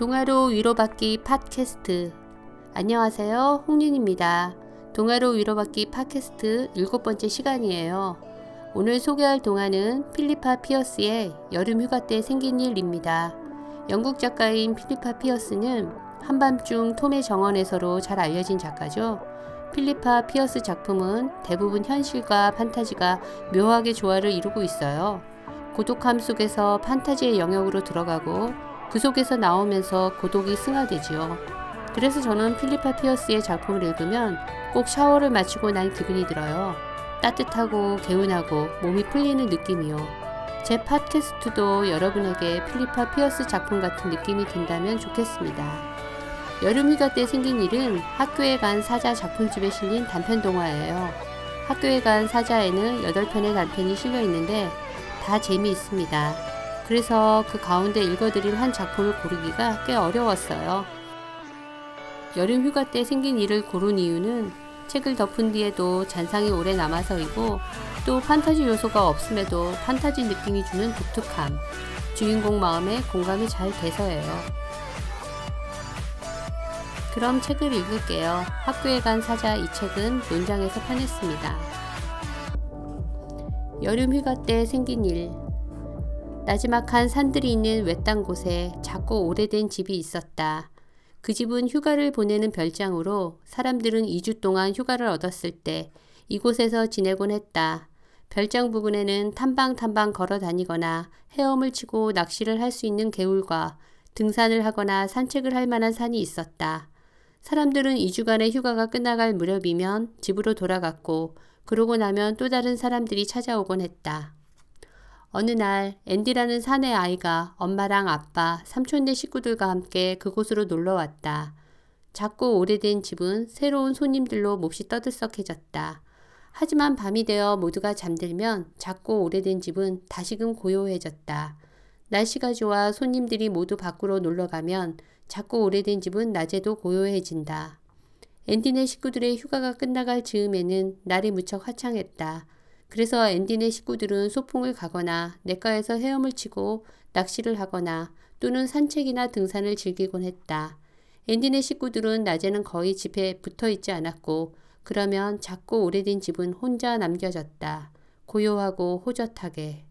동화로 위로받기 팟캐스트 안녕하세요 홍윤입니다. 동화로 위로받기 팟캐스트 일곱 번째 시간이에요. 오늘 소개할 동화는 필리파 피어스의 여름 휴가 때 생긴 일입니다. 영국 작가인 필리파 피어스는 한밤중 톰의 정원에서로 잘 알려진 작가죠. 필리파 피어스 작품은 대부분 현실과 판타지가 묘하게 조화를 이루고 있어요. 고독함 속에서 판타지의 영역으로 들어가고 그 속에서 나오면서 고독이 승화되지요. 그래서 저는 필리파 피어스의 작품을 읽으면 꼭 샤워를 마치고 난 기분이 들어요. 따뜻하고 개운하고 몸이 풀리는 느낌이요. 제 팟캐스트도 여러분에게 필리파 피어스 작품 같은 느낌이 든다면 좋겠습니다. 여름 휴가 때 생긴 일은 학교에 간 사자 작품집에 실린 단편 동화예요. 학교에 간 사자에는 8편의 단편이 실려 있는데 다 재미있습니다. 그래서 그 가운데 읽어드릴 한 작품을 고르기가 꽤 어려웠어요. 여름 휴가 때 생긴 일을 고른 이유는 책을 덮은 뒤에도 잔상이 오래 남아서이고 또 판타지 요소가 없음에도 판타지 느낌이 주는 독특함, 주인공 마음에 공감이 잘 돼서예요. 그럼 책을 읽을게요. 학교에 간 사자 이 책은 논장에서 편했습니다. 여름 휴가 때 생긴 일 나지막한 산들이 있는 외딴 곳에 작고 오래된 집이 있었다. 그 집은 휴가를 보내는 별장으로 사람들은 2주 동안 휴가를 얻었을 때 이곳에서 지내곤 했다. 별장 부근에는 탐방탐방 걸어 다니거나 헤엄을 치고 낚시를 할 수 있는 개울과 등산을 하거나 산책을 할 만한 산이 있었다. 사람들은 2주간의 휴가가 끝나갈 무렵이면 집으로 돌아갔고, 그러고 나면 또 다른 사람들이 찾아오곤 했다. 어느 날 앤디라는 사내 아이가 엄마랑 아빠, 삼촌네 식구들과 함께 그곳으로 놀러 왔다. 작고 오래된 집은 새로운 손님들로 몹시 떠들썩해졌다. 하지만 밤이 되어 모두가 잠들면 작고 오래된 집은 다시금 고요해졌다. 날씨가 좋아 손님들이 모두 밖으로 놀러 가면 작고 오래된 집은 낮에도 고요해진다. 앤디네 식구들의 휴가가 끝나갈 즈음에는 날이 무척 화창했다. 그래서 앤디네 식구들은 소풍을 가거나 냇가에서 헤엄을 치고 낚시를 하거나 또는 산책이나 등산을 즐기곤 했다. 앤디네 식구들은 낮에는 거의 집에 붙어 있지 않았고 그러면 작고 오래된 집은 혼자 남겨졌다. 고요하고 호젓하게.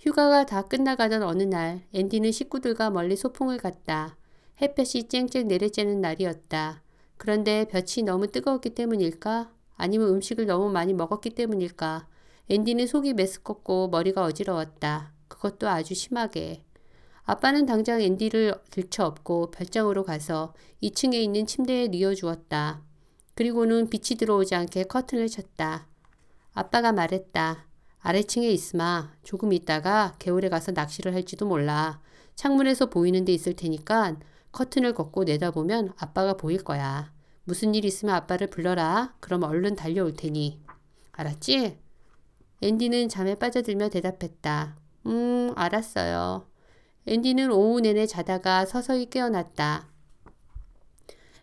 휴가가 다 끝나가던 어느 날 앤디는 식구들과 멀리 소풍을 갔다. 햇볕이 쨍쨍 내리쬐는 날이었다. 그런데 볕이 너무 뜨거웠기 때문일까? 아니면 음식을 너무 많이 먹었기 때문일까. 앤디는 속이 메스껍고 머리가 어지러웠다. 그것도 아주 심하게. 아빠는 당장 앤디를 들쳐업고 별장으로 가서 2층에 있는 침대에 뉘어주었다. 그리고는 빛이 들어오지 않게 커튼을 쳤다. 아빠가 말했다. 아래층에 있으마. 조금 있다가 개울에 가서 낚시를 할지도 몰라. 창문에서 보이는 데 있을 테니까 커튼을 걷고 내다보면 아빠가 보일 거야. 무슨 일 있으면 아빠를 불러라. 그럼 얼른 달려올 테니. 알았지? 앤디는 잠에 빠져들며 대답했다. 음, 알았어요. 앤디는 오후 내내 자다가 서서히 깨어났다.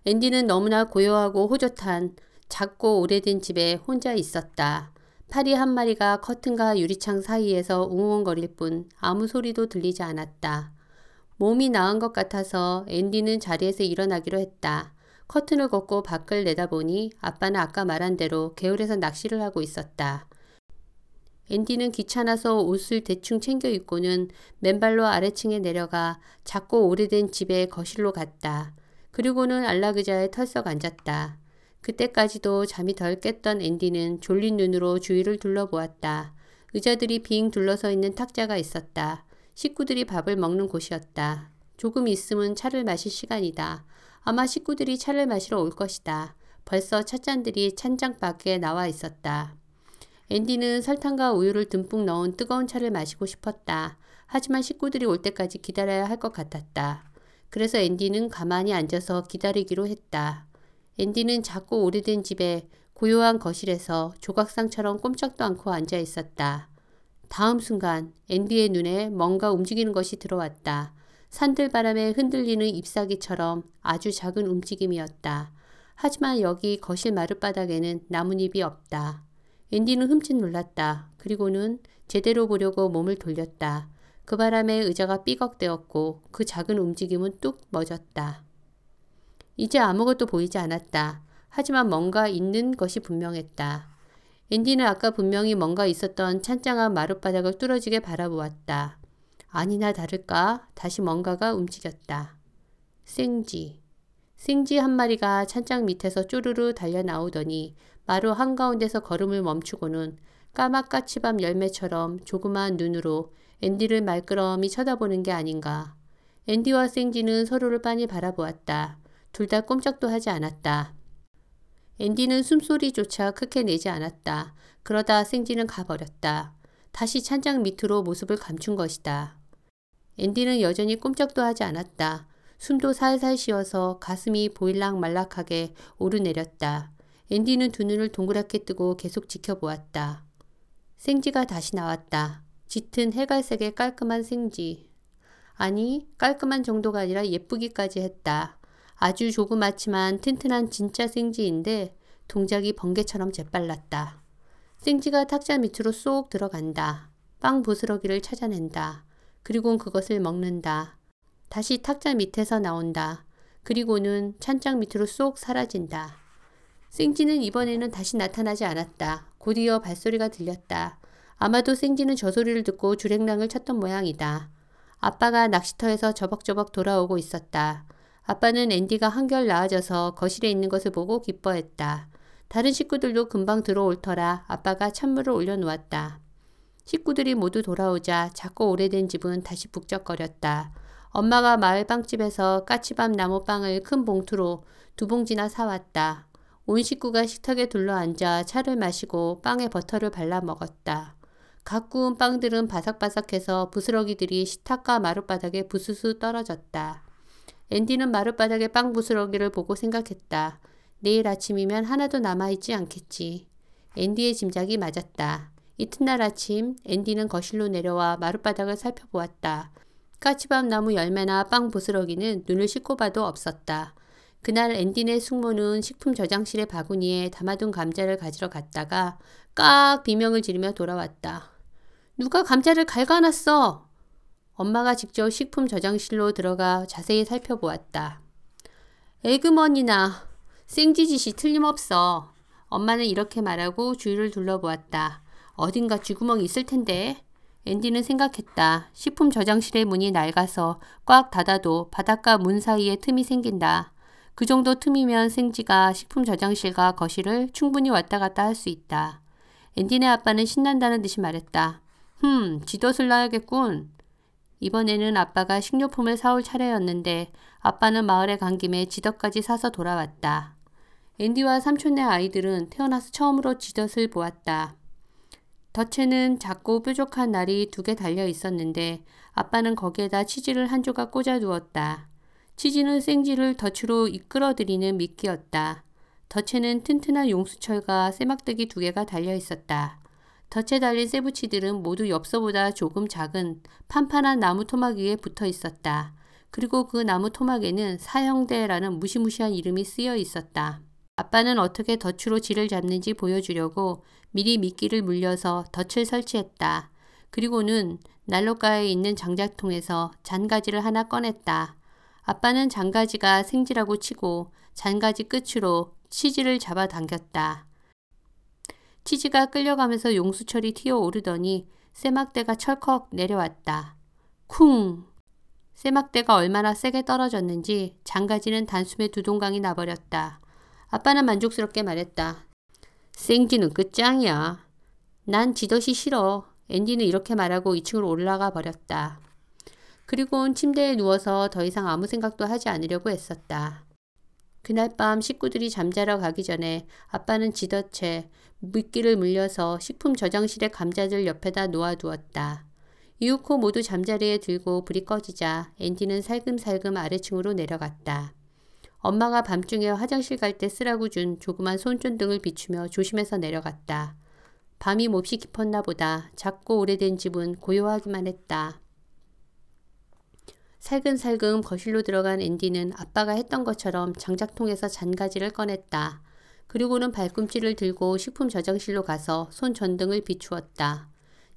앤디는 너무나 고요하고 호젓한 작고 오래된 집에 혼자 있었다. 파리 한 마리가 커튼과 유리창 사이에서 웅웅거릴 뿐 아무 소리도 들리지 않았다. 몸이 나은 것 같아서 앤디는 자리에서 일어나기로 했다. 커튼을 걷고 밖을 내다보니 아빠는 아까 말한 대로 개울에서 낚시를 하고 있었다. 앤디는 귀찮아서 옷을 대충 챙겨 입고는 맨발로 아래층에 내려가 작고 오래된 집의 거실로 갔다. 그리고는 안락의자에 털썩 앉았다. 그때까지도 잠이 덜 깼던 앤디는 졸린 눈으로 주위를 둘러보았다. 의자들이 빙 둘러서 있는 탁자가 있었다. 식구들이 밥을 먹는 곳이었다. 조금 있으면 차를 마실 시간이다. 아마 식구들이 차를 마시러 올 것이다. 벌써 찻잔들이 찬장 밖에 나와 있었다. 앤디는 설탕과 우유를 듬뿍 넣은 뜨거운 차를 마시고 싶었다. 하지만 식구들이 올 때까지 기다려야 할 것 같았다. 그래서 앤디는 가만히 앉아서 기다리기로 했다. 앤디는 작고 오래된 집에 고요한 거실에서 조각상처럼 꼼짝도 않고 앉아 있었다. 다음 순간 앤디의 눈에 뭔가 움직이는 것이 들어왔다. 산들바람에 흔들리는 잎사귀처럼 아주 작은 움직임이었다. 하지만 여기 거실 마룻바닥에는 나뭇잎이 없다. 앤디는 흠칫 놀랐다. 그리고는 제대로 보려고 몸을 돌렸다. 그 바람에 의자가 삐걱대었고 그 작은 움직임은 뚝 멎었다. 이제 아무것도 보이지 않았다. 하지만 뭔가 있는 것이 분명했다. 앤디는 아까 분명히 뭔가 있었던 찬장한 마룻바닥을 뚫어지게 바라보았다. 아니나 다를까 다시 뭔가가 움직였다. 생쥐. 생쥐 한 마리가 찬장 밑에서 쪼르르 달려 나오더니 마루 한가운데서 걸음을 멈추고는 까맣까치밤 열매처럼 조그마한 눈으로 앤디를 말끄러미 쳐다보는 게 아닌가. 앤디와 생쥐는 서로를 빤히 바라보았다. 둘 다 꼼짝도 하지 않았다. 앤디는 숨소리조차 크게 내지 않았다. 그러다 생쥐는 가버렸다. 다시 찬장 밑으로 모습을 감춘 것이다. 앤디는 여전히 꼼짝도 하지 않았다. 숨도 살살 쉬어서 가슴이 보일락 말락하게 오르내렸다. 앤디는 두 눈을 동그랗게 뜨고 계속 지켜보았다. 생쥐가 다시 나왔다. 짙은 해갈색의 깔끔한 생쥐. 아니, 깔끔한 정도가 아니라 예쁘기까지 했다. 아주 조그맣지만 튼튼한 진짜 생쥐인데 동작이 번개처럼 재빨랐다. 생쥐가 탁자 밑으로 쏙 들어간다. 빵 부스러기를 찾아낸다. 그리곤 그것을 먹는다. 다시 탁자 밑에서 나온다. 그리고는 찬장 밑으로 쏙 사라진다. 생쥐는 이번에는 다시 나타나지 않았다. 곧이어 발소리가 들렸다. 아마도 생쥐는 저 소리를 듣고 주랭랑을 쳤던 모양이다. 아빠가 낚시터에서 저벅저벅 돌아오고 있었다. 아빠는 앤디가 한결 나아져서 거실에 있는 것을 보고 기뻐했다. 다른 식구들도 금방 들어올 터라 아빠가 찬물을 올려놓았다. 식구들이 모두 돌아오자 작고 오래된 집은 다시 북적거렸다. 엄마가 마을 빵집에서 까치밥 나무빵을 큰 봉투로 두 봉지나 사왔다. 온 식구가 식탁에 둘러앉아 차를 마시고 빵에 버터를 발라 먹었다. 각 구운 빵들은 바삭바삭해서 부스러기들이 식탁과 마룻바닥에 부스스 떨어졌다. 앤디는 마룻바닥에 빵 부스러기를 보고 생각했다. 내일 아침이면 하나도 남아있지 않겠지. 앤디의 짐작이 맞았다. 이튿날 아침 앤디는 거실로 내려와 마룻바닥을 살펴보았다. 까치밥 나무 열매나 빵 부스러기는 눈을 씻고 봐도 없었다. 그날 앤디네 숙모는 식품 저장실의 바구니에 담아둔 감자를 가지러 갔다가 깍 비명을 지르며 돌아왔다. 누가 감자를 갉아놨어! 엄마가 직접 식품 저장실로 들어가 자세히 살펴보았다. 에그머니나 생쥐짓이 틀림없어. 엄마는 이렇게 말하고 주위를 둘러보았다. 어딘가 쥐구멍이 있을 텐데. 앤디는 생각했다. 식품 저장실의 문이 낡아서 꽉 닫아도 바닥과 문 사이에 틈이 생긴다. 그 정도 틈이면 생쥐가 식품 저장실과 거실을 충분히 왔다 갔다 할 수 있다. 앤디네 아빠는 신난다는 듯이 말했다. 흠, 지덫을 놔야겠군. 이번에는 아빠가 식료품을 사올 차례였는데 아빠는 마을에 간 김에 지덕까지 사서 돌아왔다. 앤디와 삼촌네 아이들은 태어나서 처음으로 지덫을 보았다. 덫에는 작고 뾰족한 날이 두 개 달려 있었는데 아빠는 거기에다 치즈를 한 조각 꽂아 두었다. 치즈는 생쥐를 덫으로 이끌어들이는 미끼였다. 덫에는 튼튼한 용수철과 세막대기 두 개가 달려 있었다. 덫에 달린 세부치들은 모두 엽서보다 조금 작은 판판한 나무 토막 위에 붙어 있었다. 그리고 그 나무 토막에는 사형대라는 무시무시한 이름이 쓰여 있었다. 아빠는 어떻게 덫으로 쥐를 잡는지 보여주려고 미리 미끼를 물려서 덫을 설치했다. 그리고는 난로가에 있는 장작통에서 잔가지를 하나 꺼냈다. 아빠는 장가지가 생지라고 치고 잔가지 끝으로 치즈를 잡아 당겼다. 치즈가 끌려가면서 용수철이 튀어오르더니 쇠막대가 철컥 내려왔다. 쿵! 쇠막대가 얼마나 세게 떨어졌는지 장가지는 단숨에 두 동강이 나버렸다. 아빠는 만족스럽게 말했다. 생쥐는 끝장이야. 난 지덫이 싫어. 앤디는 이렇게 말하고 2층으로 올라가 버렸다. 그리고는 침대에 누워서 더 이상 아무 생각도 하지 않으려고 애썼다. 그날 밤 식구들이 잠자러 가기 전에 아빠는 지덫에 미끼를 물려서 식품 저장실의 감자들 옆에다 놓아두었다. 이웃코 모두 잠자리에 들고 불이 꺼지자 앤디는 살금살금 아래층으로 내려갔다. 엄마가 밤중에 화장실 갈 때 쓰라고 준 조그만 손전등을 비추며 조심해서 내려갔다. 밤이 몹시 깊었나 보다 작고 오래된 집은 고요하기만 했다. 살금살금 거실로 들어간 앤디는 아빠가 했던 것처럼 장작통에서 잔가지를 꺼냈다. 그리고는 발꿈치를 들고 식품 저장실로 가서 손 전등을 비추었다.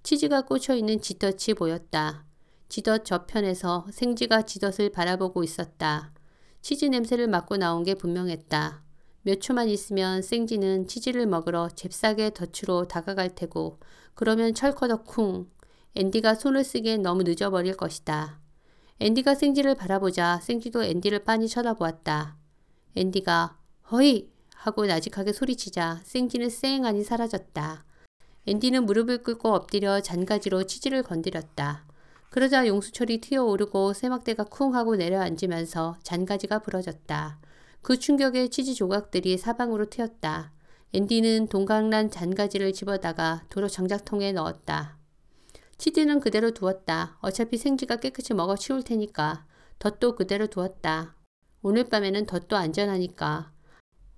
치즈가 꽂혀 있는 지덫이 보였다. 지덧 저편에서 생쥐가 지덧을 바라보고 있었다. 치즈 냄새를 맡고 나온 게 분명했다. 몇 초만 있으면 생쥐는 치즈를 먹으러 잽싸게 덫으로 다가갈 테고 그러면 철커덕쿵 앤디가 손을 쓰기엔 너무 늦어버릴 것이다. 앤디가 생쥐를 바라보자 생쥐도 앤디를 빤히 쳐다보았다. 앤디가 허이 하고 나직하게 소리치자 생쥐는 쌩하니 사라졌다. 앤디는 무릎을 꿇고 엎드려 잔가지로 치즈를 건드렸다. 그러자 용수철이 튀어오르고 세막대가 쿵 하고 내려앉으면서 잔가지가 부러졌다. 그 충격에 치즈 조각들이 사방으로 튀었다. 앤디는 동강난 잔가지를 집어다가 도로 장작통에 넣었다. 치즈는 그대로 두었다. 어차피 생쥐가 깨끗이 먹어 치울 테니까. 덫도 그대로 두었다. 오늘 밤에는 덫도 안전하니까.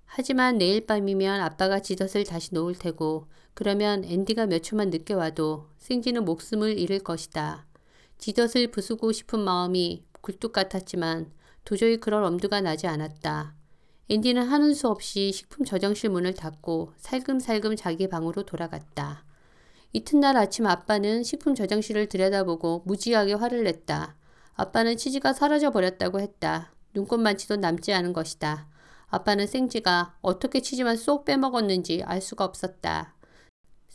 하지만 내일 밤이면 아빠가 지덫을 다시 놓을 테고 그러면 앤디가 몇 초만 늦게 와도 생쥐는 목숨을 잃을 것이다. 지덫을 부수고 싶은 마음이 굴뚝 같았지만 도저히 그럴 엄두가 나지 않았다. 앤디는 하는 수 없이 식품 저장실 문을 닫고 살금살금 자기 방으로 돌아갔다. 이튿날 아침 아빠는 식품 저장실을 들여다보고 무지하게 화를 냈다. 아빠는 치즈가 사라져 버렸다고 했다. 눈꽃만치도 남지 않은 것이다. 아빠는 생쥐가 어떻게 치즈만 쏙 빼먹었는지 알 수가 없었다.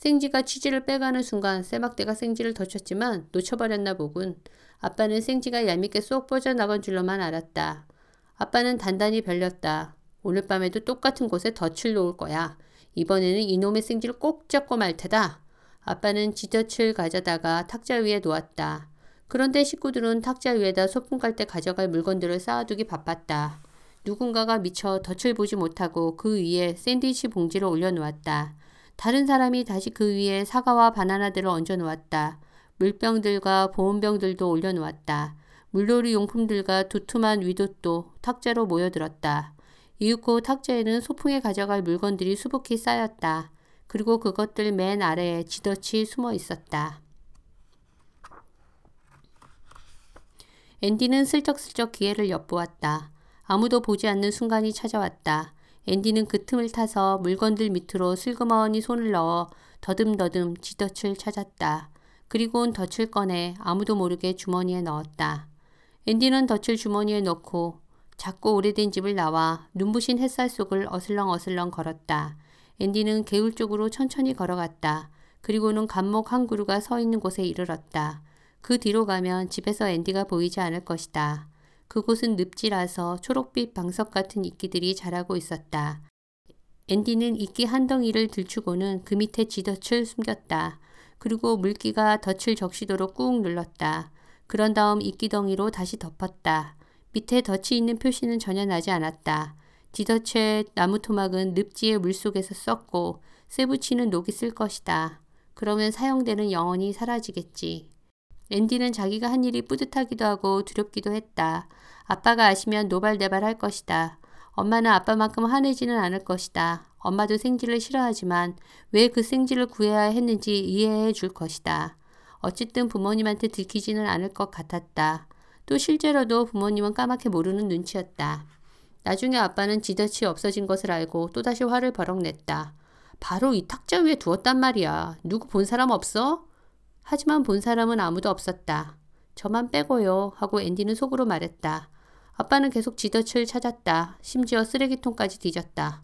생쥐가 치즈를 빼가는 순간 세막대가 생쥐를 덮쳤지만 놓쳐버렸나 보군. 아빠는 생쥐가 얄밉게 쏙 뻗어나간 줄로만 알았다. 아빠는 단단히 별렸다. 오늘 밤에도 똑같은 곳에 덫을 놓을 거야. 이번에는 이놈의 생쥐를 꼭 잡고 말 테다. 아빠는 지덫을 가져다가 탁자 위에 놓았다. 그런데 식구들은 탁자 위에다 소풍 갈 때 가져갈 물건들을 쌓아두기 바빴다. 누군가가 미처 덫을 보지 못하고 그 위에 샌드위치 봉지를 올려놓았다. 다른 사람이 다시 그 위에 사과와 바나나들을 얹어 놓았다. 물병들과 보온병들도 올려 놓았다. 물놀이 용품들과 두툼한 위도또 탁자로 모여들었다. 이윽고 탁자에는 소풍에 가져갈 물건들이 수북히 쌓였다. 그리고 그것들 맨 아래에 지덫이 숨어 있었다. 앤디는 슬쩍슬쩍 기회를 엿보았다. 아무도 보지 않는 순간이 찾아왔다. 앤디는 그 틈을 타서 물건들 밑으로 슬그머니 손을 넣어 더듬더듬 지덫을 찾았다. 그리고는 덫을 꺼내 아무도 모르게 주머니에 넣었다. 앤디는 덫을 주머니에 넣고 작고 오래된 집을 나와 눈부신 햇살 속을 어슬렁어슬렁 걸었다. 앤디는 개울 쪽으로 천천히 걸어갔다. 그리고는 감목 한 그루가 서 있는 곳에 이르렀다. 그 뒤로 가면 집에서 앤디가 보이지 않을 것이다. 그곳은 늪지라서 초록빛 방석 같은 이끼들이 자라고 있었다. 앤디는 이끼 한 덩이를 들추고는 그 밑에 지덫을 숨겼다. 그리고 물기가 덫을 적시도록 꾹 눌렀다. 그런 다음 이끼덩이로 다시 덮었다. 밑에 덫이 있는 표시는 전혀 나지 않았다. 지덫의 나무 토막은 늪지의 물속에서 썩고 쇠붙이는 녹이 쓸 것이다. 그러면 사용되는 영혼이 사라지겠지. 앤디는 자기가 한 일이 뿌듯하기도 하고 두렵기도 했다. 아빠가 아시면 노발대발 할 것이다. 엄마는 아빠만큼 화내지는 않을 것이다. 엄마도 생쥐를 싫어하지만 왜 그 생쥐를 구해야 했는지 이해해 줄 것이다. 어쨌든 부모님한테 들키지는 않을 것 같았다. 또 실제로도 부모님은 까맣게 모르는 눈치였다. 나중에 아빠는 지덫이 없어진 것을 알고 또다시 화를 버럭 냈다. 바로 이 탁자 위에 두었단 말이야. 누구 본 사람 없어? 하지만 본 사람은 아무도 없었다. 저만 빼고요 하고 앤디는 속으로 말했다. 아빠는 계속 지더치를 찾았다. 심지어 쓰레기통까지 뒤졌다.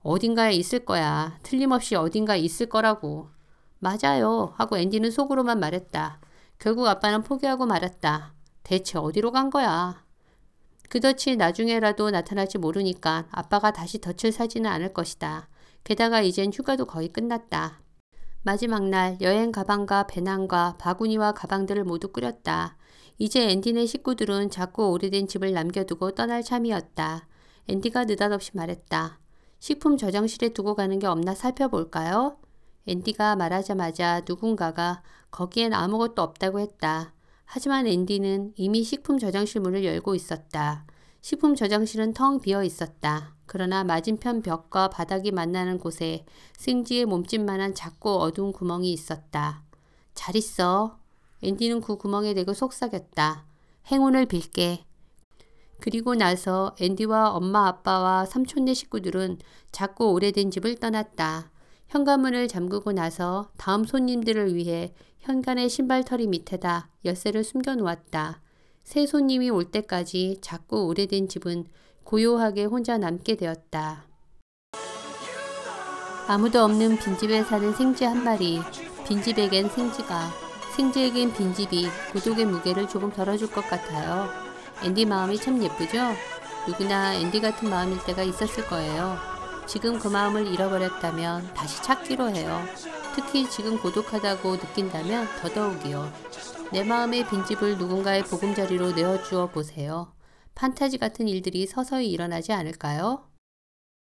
어딘가에 있을 거야. 틀림없이 어딘가에 있을 거라고. 맞아요. 하고 앤디는 속으로만 말했다. 결국 아빠는 포기하고 말았다. 대체 어디로 간 거야? 그 덫이 나중에라도 나타날지 모르니까 아빠가 다시 덫을 사지는 않을 것이다. 게다가 이젠 휴가도 거의 끝났다. 마지막 날 여행 가방과 배낭과 바구니와 가방들을 모두 꾸렸다. 이제 앤디네 식구들은 작고 오래된 집을 남겨두고 떠날 참이었다. 앤디가 느닷없이 말했다. 식품 저장실에 두고 가는 게 없나 살펴볼까요? 앤디가 말하자마자 누군가가 거기엔 아무것도 없다고 했다. 하지만 앤디는 이미 식품 저장실 문을 열고 있었다. 식품 저장실은 텅 비어 있었다. 그러나 맞은편 벽과 바닥이 만나는 곳에 승지의 몸집만한 작고 어두운 구멍이 있었다. 잘 있어. 앤디는 그 구멍에 대고 속삭였다. 행운을 빌게. 그리고 나서 앤디와 엄마 아빠와 삼촌네 식구들은 작고 오래된 집을 떠났다. 현관문을 잠그고 나서 다음 손님들을 위해 현관의 신발털이 밑에다 열쇠를 숨겨 놓았다. 새 손님이 올 때까지 작고 오래된 집은 고요하게 혼자 남게 되었다. 아무도 없는 빈집에 사는 생쥐 한 마리. 빈집에겐 생쥐가, 생쥐에겐 빈집이 고독의 무게를 조금 덜어줄 것 같아요. 앤디 마음이 참 예쁘죠? 누구나 앤디 같은 마음일 때가 있었을 거예요. 지금 그 마음을 잃어버렸다면 다시 찾기로 해요. 특히 지금 고독하다고 느낀다면 더더욱이요. 내 마음의 빈집을 누군가의 보금자리로 내어주어 보세요. 판타지 같은 일들이 서서히 일어나지 않을까요?